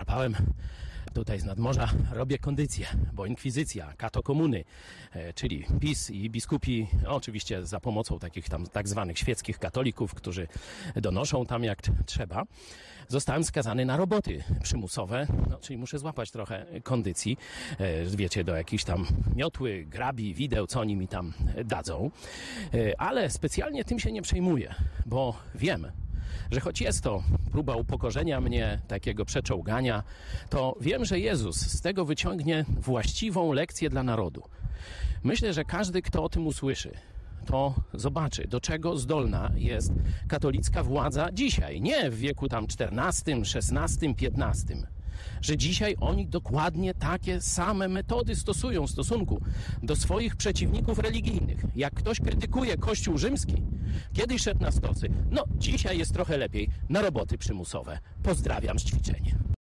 Zapałem tutaj z nadmorza robię kondycję, bo inkwizycja, kato komuny, e, czyli PiS i biskupi, oczywiście za pomocą takich tam tak zwanych świeckich katolików, którzy donoszą tam jak trzeba, zostałem skazany na roboty przymusowe, no, czyli muszę złapać trochę kondycji, e, wiecie, do jakichś tam miotły, grabi, wideł, co oni mi tam dadzą, E, ale specjalnie tym się nie przejmuję, bo wiem, że choć jest to próba upokorzenia mnie, takiego przeczołgania, to wiem, że Jezus z tego wyciągnie właściwą lekcję dla narodu. Myślę, że każdy, kto o tym usłyszy, to zobaczy, do czego zdolna jest katolicka władza dzisiaj, nie w wieku tam XIV, XVI, XV. Że dzisiaj oni dokładnie takie same metody stosują w stosunku do swoich przeciwników religijnych. Jak ktoś krytykuje Kościół rzymski, kiedyś szedł na stosy, no dzisiaj jest trochę lepiej na roboty przymusowe. Pozdrawiam z ćwiczenia.